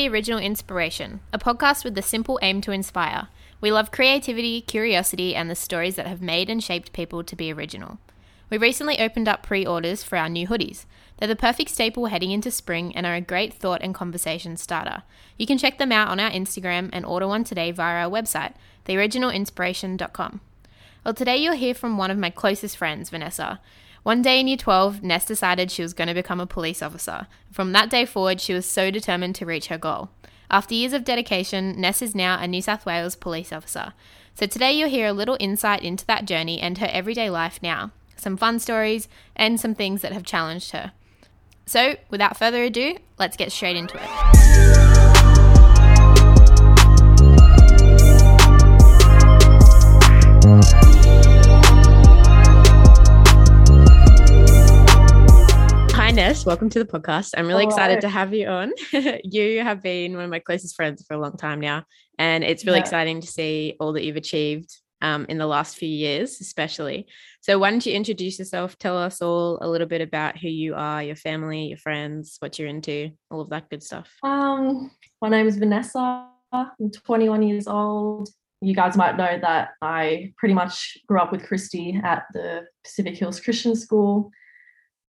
The Original Inspiration, a podcast with the simple aim to inspire. We love creativity, curiosity, and the stories that have made and shaped people to be original. We recently opened up pre orders for our new hoodies. They're the perfect staple heading into spring and are a great thought and conversation starter. You can check them out on our Instagram and order one today via our website, theoriginalinspiration.com. Well, today you'll hear from one of my closest friends, Vanessa. One day in year 12, Ness decided she was going to become a police officer. From that day forward, she was so determined to reach her goal. After years of dedication, Ness is now a New South Wales police officer. So today you'll hear a little insight into that journey and her everyday life now, some fun stories, and some things that have challenged her. So, without further ado, let's get straight into it. Ness. Welcome to the podcast. I'm really excited to have you on. you have been one of my closest friends for a long time now, and it's really Yeah. exciting to see all that you've achieved um, in the last few years, especially. So, why don't you introduce yourself? Tell us all a little bit about who you are, your family, your friends, what you're into, all of that good stuff. Um, my name is Vanessa. I'm 21 years old. You guys might know that I pretty much grew up with Kristy at the Pacific Hills Christian School.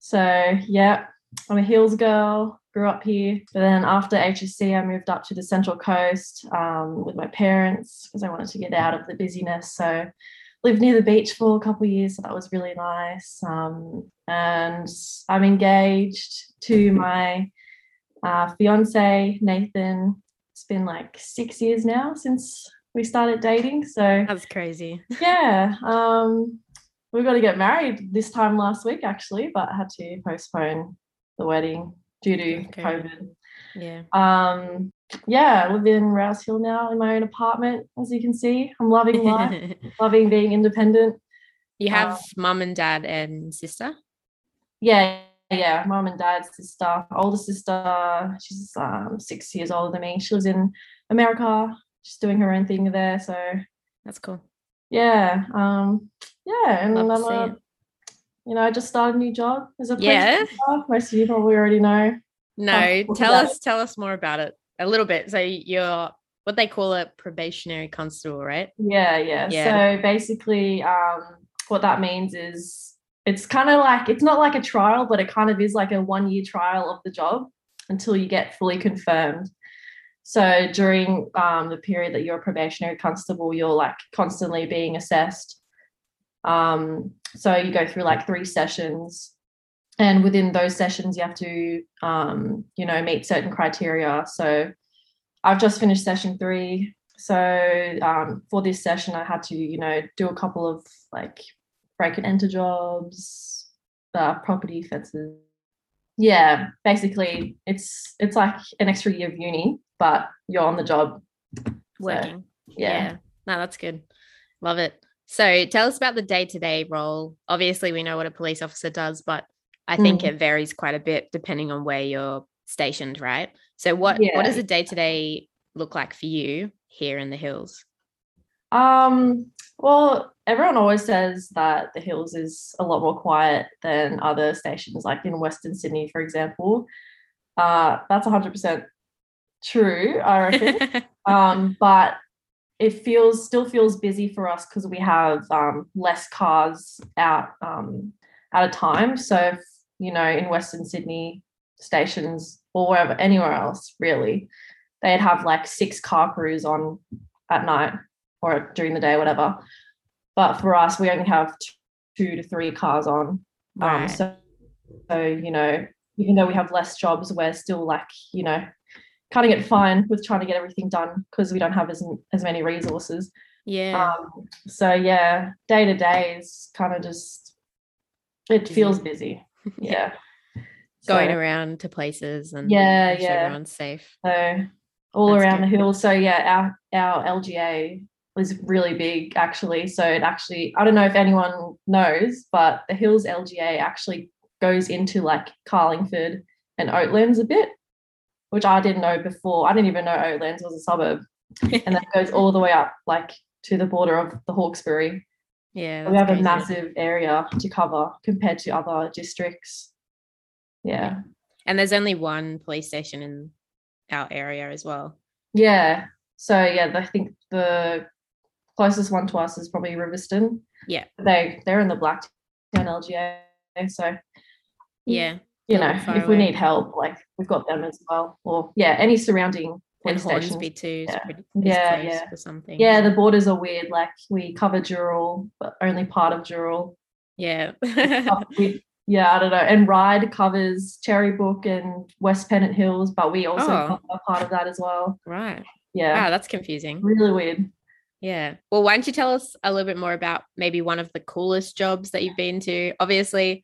So, yeah, I'm a Hills girl, grew up here. But then after HSC, I moved up to the Central Coast um, with my parents because I wanted to get out of the busyness. So, lived near the beach for a couple of years. So, that was really nice. Um, and I'm engaged to my uh, fiance Nathan. It's been like six years now since we started dating. So That's crazy. yeah, um, we got to get married this time last week actually, but I had to postpone the wedding due to Okay. COVID. Yeah. Um, yeah, I live in Rouse Hill now in my own apartment, as you can see. I'm loving life, loving being independent. you Uh, have mum and dad and sister? Yeah, yeah, mom and dad, sister, older sister. She's um, six years older than me. She lives in America. She's doing her own thing there. So That's cool. Yeah, um, yeah, and Love see uh, you know, I just started a new job as a police Yeah. officer. Most of you probably already know. No, tell us tell us more about it. A little bit. So you're what they call a probationary constable, right? Yeah, yeah. Yeah. So basically, um, what that means is it's kind of like it's not like a trial, but it kind of is like a one year trial of the job until you get fully confirmed. So during um, the period that you're a probationary constable, you're like constantly being assessed. Um, so you go through like three sessions, and within those sessions, you have to, um, you know, meet certain criteria. So I've just finished session three. So um, for this session, I had to, you know, do a couple of like break and enter jobs, uh, property fences. Yeah, basically, it's it's like an extra year of uni, but you're on the job. Working. Yeah. No, that's good. Love it. So tell us about the day-to-day role. Obviously, we know what a police officer does, but I think Mm. it varies quite a bit depending on where you're stationed, right? So what what does a day-to-day look like for you here in the hills? Um, well, everyone always says that the hills is a lot more quiet than other stations, like in Western Sydney, for example. Uh, that's 100% true, I reckon. um, but it feels still feels busy for us because we have um, less cars out um, at a time. So, if, you know, in Western Sydney stations or wherever, anywhere else, really, they'd have like six car crews on at night or during the day, whatever. But for us, we only have two to three cars on. Um, so, so, you know, even though we have less jobs, we're still like, you know, cutting it fine with trying to get everything done because we don't have as, as many resources. yeah. Um, so yeah, day to day is kind of just it Busy. feels busy. Yeah. Going So- around to places and Yeah, sure yeah. everyone's safe. So all That's around good. the hills. So yeah, our our LGA is really big actually. So it actually I don't know if anyone knows, but the Hills LGA actually goes into like Carlingford and Oatlands a bit, which I didn't know before. I didn't even know Oatlands was a suburb. and that goes all the way up like to the border of the Hawkesbury. yeah. we have that's a massive area to cover compared to other districts. Yeah. And there's only one police station in our area as well. Yeah. So yeah, I think the closest one to us is probably Riverstone. Yeah. They they're in the Blacktown LGA. So Yeah. You know, if we away. need help, like we've got them as well. Or yeah, any surrounding stations. Hornsby too Yeah. pretty Yeah, yeah. for something. Yeah, the borders are weird. Like we cover Dural, but only part of Dural. yeah. Yeah, I don't know. And Ryde covers Cherry Cherrybrook and West Pennant Hills, but we also Oh. cover part of that as well. right. Yeah, Wow, that's confusing. really weird. Yeah. Well, why don't you tell us a little bit more about maybe one of the coolest jobs that you've been to? Obviously,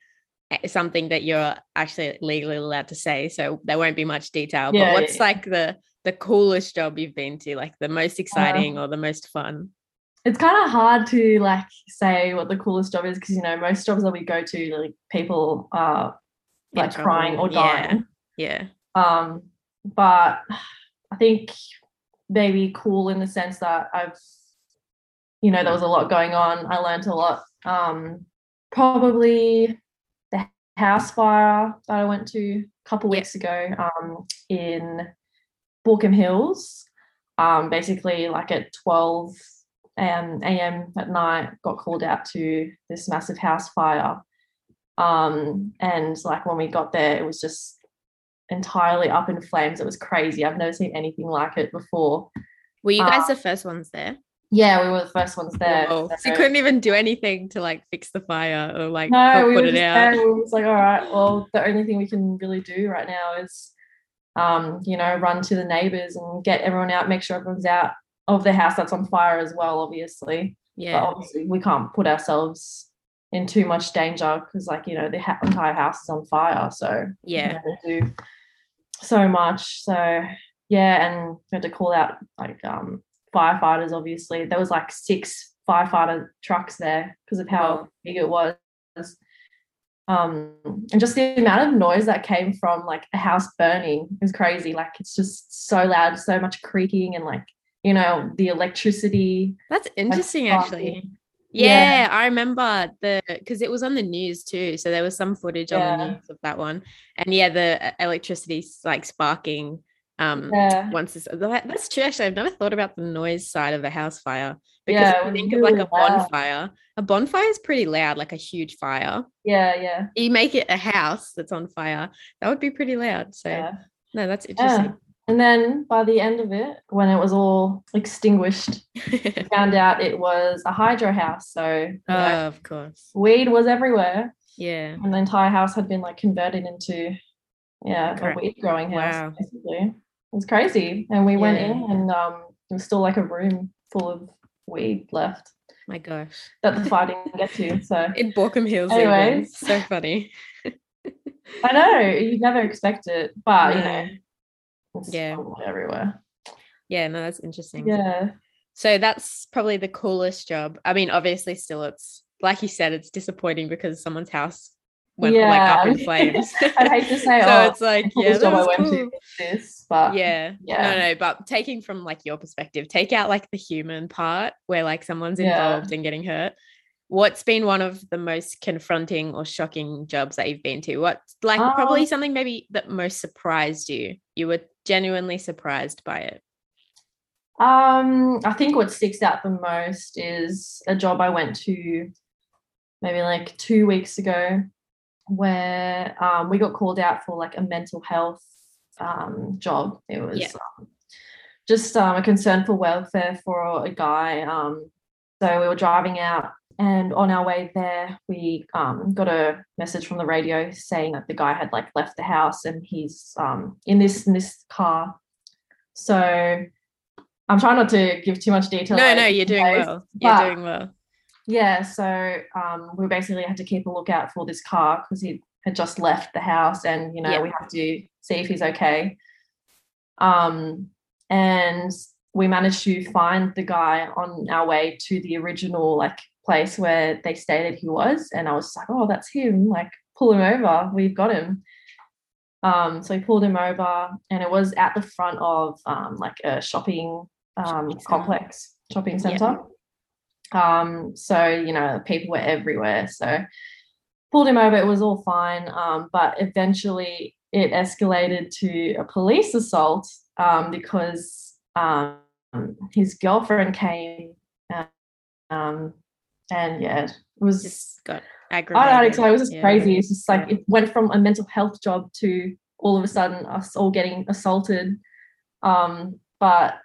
something that you're actually legally allowed to say, so there won't be much detail. Yeah, but what's yeah. like the the coolest job you've been to, like the most exciting or the most fun? It's kind of hard to like say what the coolest job is because you know most jobs that we go to, like people are like crying or dying. Yeah. Um, but I think maybe cool in the sense that I've, you know, there was a lot going on. I learned a lot. Um, probably house fire that I went to a couple weeks ago um, in Baulkham Hills. Um, basically, like at 12 um, a.m. at night, got called out to this massive house fire. Um, and like when we got there, it was just entirely up in flames. It was crazy. I've never seen anything like it before. Were you guys Uh, the first ones there? Yeah, we were the first ones there. Whoa. So you couldn't even do anything to like fix the fire or like no, we put were it just out. there. We was like, all right, well, the only thing we can really do right now is, um, you know, run to the neighbors and get everyone out, make sure everyone's out of the house that's on fire as well, obviously. But Yeah. obviously, we can't put ourselves in too much danger because, like, you know, the ha- entire house is on fire. So Yeah. do so much. So yeah, and we had to call out like um firefighters. Obviously, there was like six firefighter trucks there because of how Wow. big it was. Um, and just the amount of noise that came from like a house burning is crazy. Like it's just so loud, so much creaking, and like you know the electricity. That's like, interesting actually. Yeah, Yeah. I remember the because it was on the news too. So there was some footage on the news of that one. And yeah, the electricity like sparking. Um Yeah, once this that's true. Actually, I've never thought about the noise side of a house fire. Because Yeah, if you think of like a bonfire, a bonfire is pretty loud, like a huge fire. yeah, yeah, You make it a house that's on fire, that would be pretty loud. So yeah. no, that's interesting. And then by the end of it, when it was all extinguished, found out it was a hydro house. So you know, oh, of course. weed was everywhere, Yeah. and the entire house had been like converted into, yeah, Correct. a weed growing house. Wow. Basically, was crazy. And we went in, and um, there was still like a room full of weed left My gosh. that the fire didn't get to. So In Baulkham Hills. Anyways. so funny. I know you never expect it, but you know, it's Yeah. everywhere. Yeah, no, that's interesting. Yeah, So that's probably the coolest job. I mean, obviously, still, it's like you said, it's disappointing because someone's house went like Yeah, up I in flames. I'd hate to say, so oh, it's like, yeah, that was cool. this, but Yeah, yeah. no, no, but taking from like your perspective, take out like the human part where like someone's Yeah. involved in getting hurt. What's been one of the most confronting or shocking jobs that you've been to? What's like probably Um, something maybe that most surprised you? You were genuinely surprised by it. Um, I think what sticks out the most is a job I went to maybe like two weeks ago where um, we got called out for like a mental health um, job. It was Yeah. um, just um, a concern for welfare for a guy. Um, so we were driving out, and on our way there, we um, got a message from the radio saying that the guy had like left the house and he's um, in this in this car. So I'm trying not to give too much detail. No, no, you're doing well. You're doing well. Yeah, so um, we basically had to keep a lookout for this car because he had just left the house, and you know Yeah. we have to see if he's okay. Um, and we managed to find the guy on our way to the original like place where they stated he was, and I was like, oh, that's him. Like, pull him over. We've got him. Um, so we pulled him over, and it was at the front of um, like a shopping um, Shopping complex, shopping center. Um, so you know, people were everywhere. So pulled him over, it was all fine. Um, but eventually it escalated to a police assault um, because um, his girlfriend came um, and yeah, it was Just got I aggravated. don't know, so it was just Yeah. crazy. It's just like Yeah. it went from a mental health job to all of a sudden us all getting assaulted. Um, but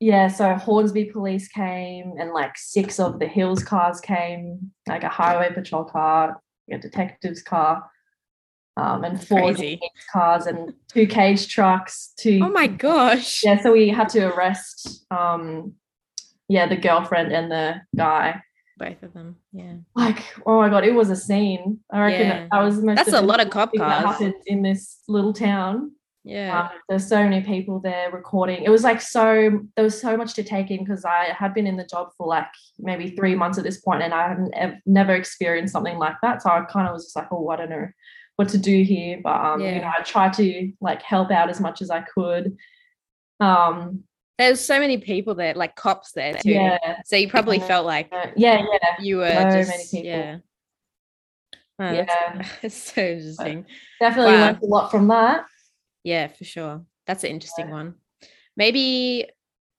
yeah, so Hornsby police came and like six of the Hills cars came, like a highway patrol car, a detective's car, um, and four. Cars and two cage trucks, two Oh my gosh. yeah, so we had to arrest um yeah, the girlfriend and the guy. Both of them. Yeah. Like, oh my god, it was a scene. I reckon Yeah. that was the most That's a lot of cop thing that cars. happened in this little town. Yeah. Um, there's so many people there recording. It was like so there was so much to take in because I had been in the job for like maybe three months at this point, and I hadn't ev- never experienced something like that. So I kind of was just like, oh, I don't know what to do here, but um, you know, I tried to like help out as much as I could. Um, There's so many people there, like cops there too. yeah, So you probably Yeah. felt like yeah, yeah, you were So many people. yeah. Yeah. that's so interesting. Definitely Wow. learned a lot from that. Yeah, for sure. That's an interesting one. Maybe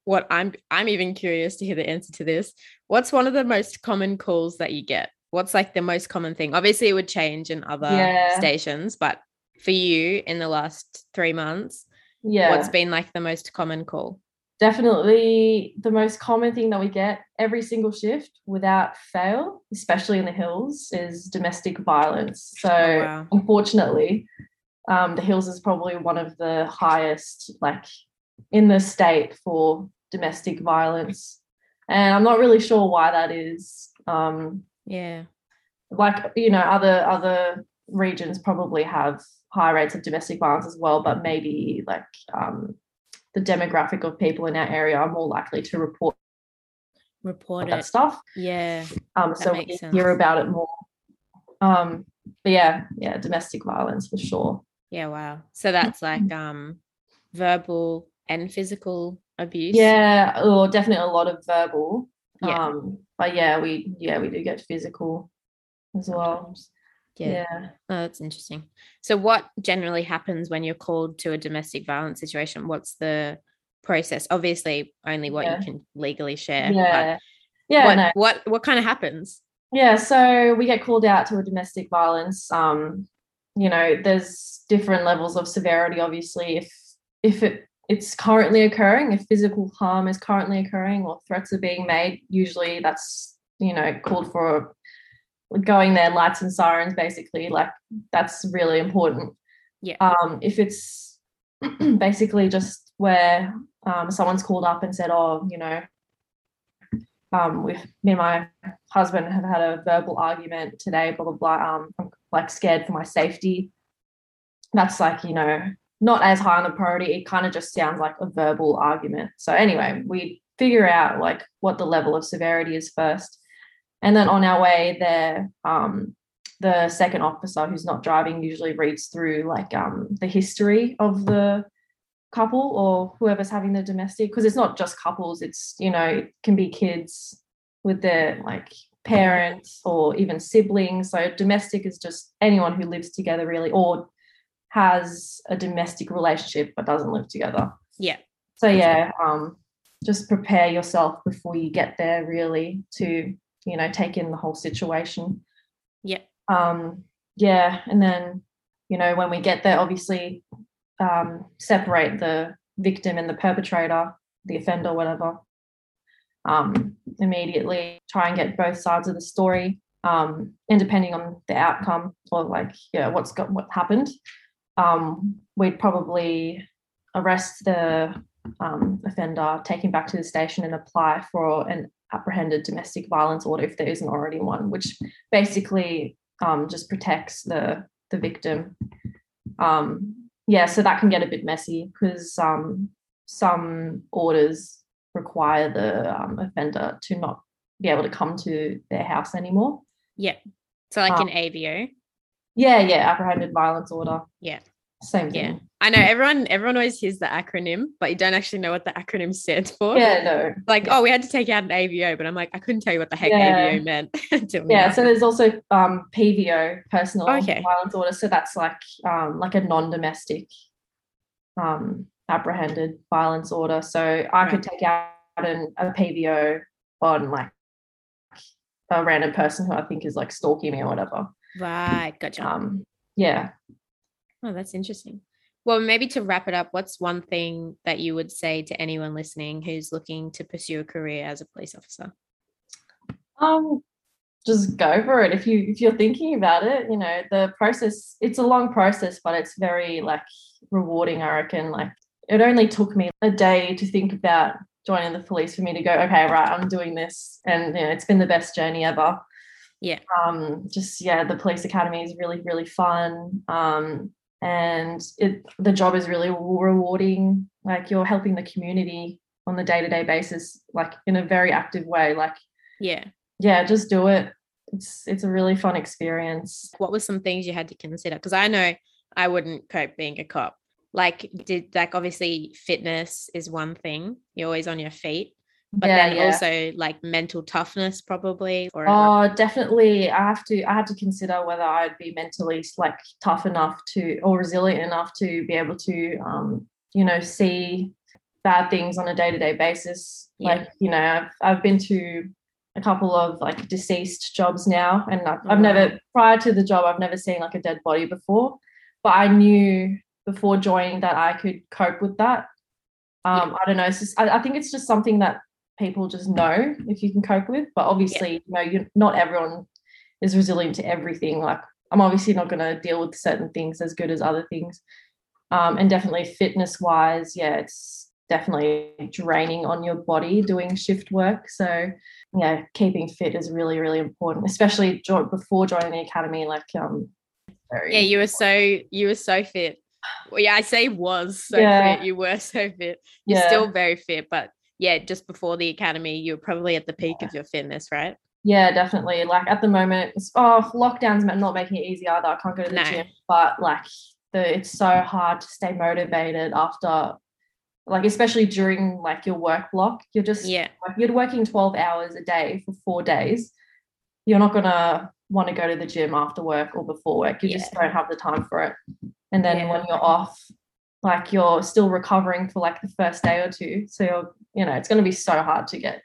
what I'm I'm even curious to hear the answer to this. What's one of the most common calls that you get? What's like the most common thing? Obviously it would change in other Yeah. stations, but for you in the last 3 months, Yeah, what's been like the most common call? definitely the most common thing that we get every single shift without fail, especially in the hills, is domestic violence. Oh, so Oh, wow. unfortunately, um, the hills is probably one of the highest, like in the state for domestic violence, and I'm not really sure why that is. Um, Yeah. like you know other other regions probably have high rates of domestic violence as well but maybe like um, the demographic of people in our area are more likely to report Report that it. stuff Yeah. um, so we sense. hear about it more um, but yeah yeah domestic violence for sure Yeah, wow. So that's like um verbal and physical abuse. yeah or definitely a lot of verbal Yeah. um, but yeah we yeah we do get physical as well. Yeah. yeah Oh, that's interesting. So what generally happens when you're called to a domestic violence situation? What's the process? Obviously only what Yeah. you can legally share. yeah yeah what, no. what what kind of happens? Yeah, so we get called out to a domestic violence. Um, you know, there's different levels of severity. Obviously, if if it it's currently occurring, if physical harm is currently occurring or threats are being made, usually that's you know called for going there, lights and sirens. Basically, like that's really important. Yeah. Um, if it's basically just where um, someone's called up and said, "Oh, you know, um, with me and my husband have had a verbal argument today, blah blah blah. Um, I'm like scared for my safety. That's like you know not as high on the priority. It kind of just sounds like a verbal argument. So anyway, we figure out like what the level of severity is first, and then on our way there, um, the second officer who's not driving usually reads through like um the history of the couple or whoever's having the domestic because it's not just couples it's you know it can be kids with their like parents or even siblings. So domestic is just anyone who lives together really or has a domestic relationship but doesn't live together. Yeah. so yeah um just prepare yourself before you get there really to you know take in the whole situation. Yeah. um yeah and then you know when we get there obviously um separate the victim and the perpetrator the offender whatever um immediately try and get both sides of the story um and depending on the outcome or like yeah what's got what happened um we'd probably arrest the um, offender take him back to the station and apply for an apprehended domestic violence order if there isn't already one which basically um, just protects the the victim. Um, yeah, so that can get a bit messy because um, some orders require the um, offender to not be able to come to their house anymore. Yeah. So like Um, an AVO. Yeah, yeah, apprehended violence order. Yeah. Same Yeah. I know everyone everyone always hears the acronym, but you don't actually know what the acronym stands for. Yeah, no. Like, yeah. oh, we had to take out an AVO, but I'm like, I couldn't tell you what the heck yeah. AVO meant. yeah, now. so there's also um, PVO, personal okay. violence order. So that's like um, like a non-domestic um, apprehended violence order. So I right. could take out an, a PVO on like a random person who I think is like stalking me or whatever. Right, gotcha. Um, yeah. Oh, that's interesting. Well, maybe to wrap it up, what's one thing that you would say to anyone listening who's looking to pursue a career as a police officer? Um, just go for it. If you if you're thinking about it, you know, the process it's a long process, but it's very like rewarding, I reckon. Like it only took me a day to think about joining the police for me to go, okay, right, I'm doing this. And you know, it's been the best journey ever. Yeah. Um, just yeah, the police academy is really, really fun. Um, and it the job is really rewarding like you're helping the community on the day-to-day basis like in a very active way like yeah yeah just do it it's it's a really fun experience what were some things you had to consider because i know i wouldn't cope being a cop like did like obviously fitness is one thing you're always on your feet but yeah, then yeah. also like mental toughness probably or oh definitely i have to i have to consider whether i'd be mentally like tough enough to or resilient enough to be able to um you know see bad things on a day-to-day basis yeah. like you know I've, I've been to a couple of like deceased jobs now and I've, oh, I've never prior to the job i've never seen like a dead body before but i knew before joining that i could cope with that um, I don't know. It's just, I, I, think it's just something that people just know if you can cope with. But obviously, yeah. you know, you not everyone is resilient to everything. Like I'm obviously not going to deal with certain things as good as other things. Um, and definitely fitness wise, yeah, it's definitely draining on your body doing shift work. So yeah, keeping fit is really, really important, especially before joining the academy. Like, um, very yeah, you were so you were so fit. Well, yeah, I say was so yeah. fit. You were so fit. You're yeah. still very fit, but yeah, just before the academy, you were probably at the peak yeah. of your fitness, right? Yeah, definitely. Like at the moment, oh, lockdown's not making it easy either. I can't go to the no. gym, but like the it's so hard to stay motivated after, like especially during like your work block. You're just yeah, like, you're working twelve hours a day for four days. You're not gonna want to go to the gym after work or before work. You yeah. just don't have the time for it. And then yeah. when you're off, like you're still recovering for like the first day or two. So you're, you know, it's going to be so hard to get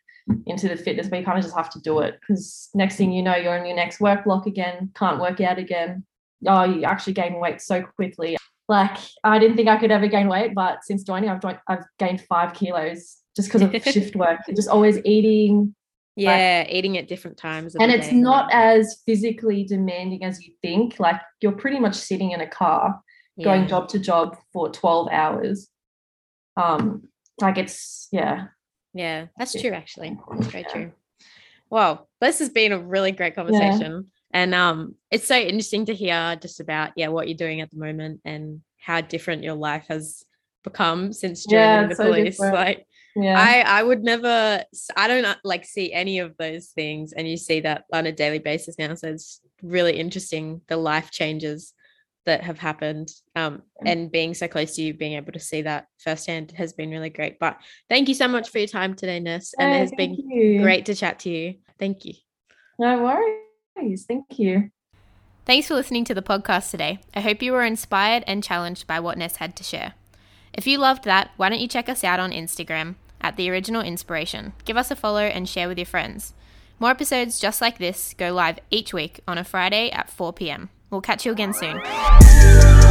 into the fitness, but you kind of just have to do it because next thing you know, you're in your next work block again, can't work out again. Oh, you actually gain weight so quickly. Like I didn't think I could ever gain weight, but since joining, I've joined, I've gained five kilos just because of shift work. Just always eating. Yeah, like, eating at different times. And it's day. not as physically demanding as you think. Like you're pretty much sitting in a car yeah. going job to job for 12 hours. Um, like it's yeah. Yeah, that's true actually. That's very yeah. true. Well, this has been a really great conversation. Yeah. And um it's so interesting to hear just about yeah what you're doing at the moment and how different your life has become since joining the so police. Different. Like yeah. I I would never I don't uh, like see any of those things and you see that on a daily basis now so it's really interesting the life changes that have happened um, and being so close to you being able to see that firsthand has been really great but thank you so much for your time today Ness and it has been you. great to chat to you. Thank you. No worries. Thank you. Thanks for listening to the podcast today. I hope you were inspired and challenged by what ness had to share. If you loved that why don't you check us out on instagram at the original inspiration. Give us a follow and share with your friends. More episodes just like this go live each week on a friday at 4 p.m We'll catch you again soon.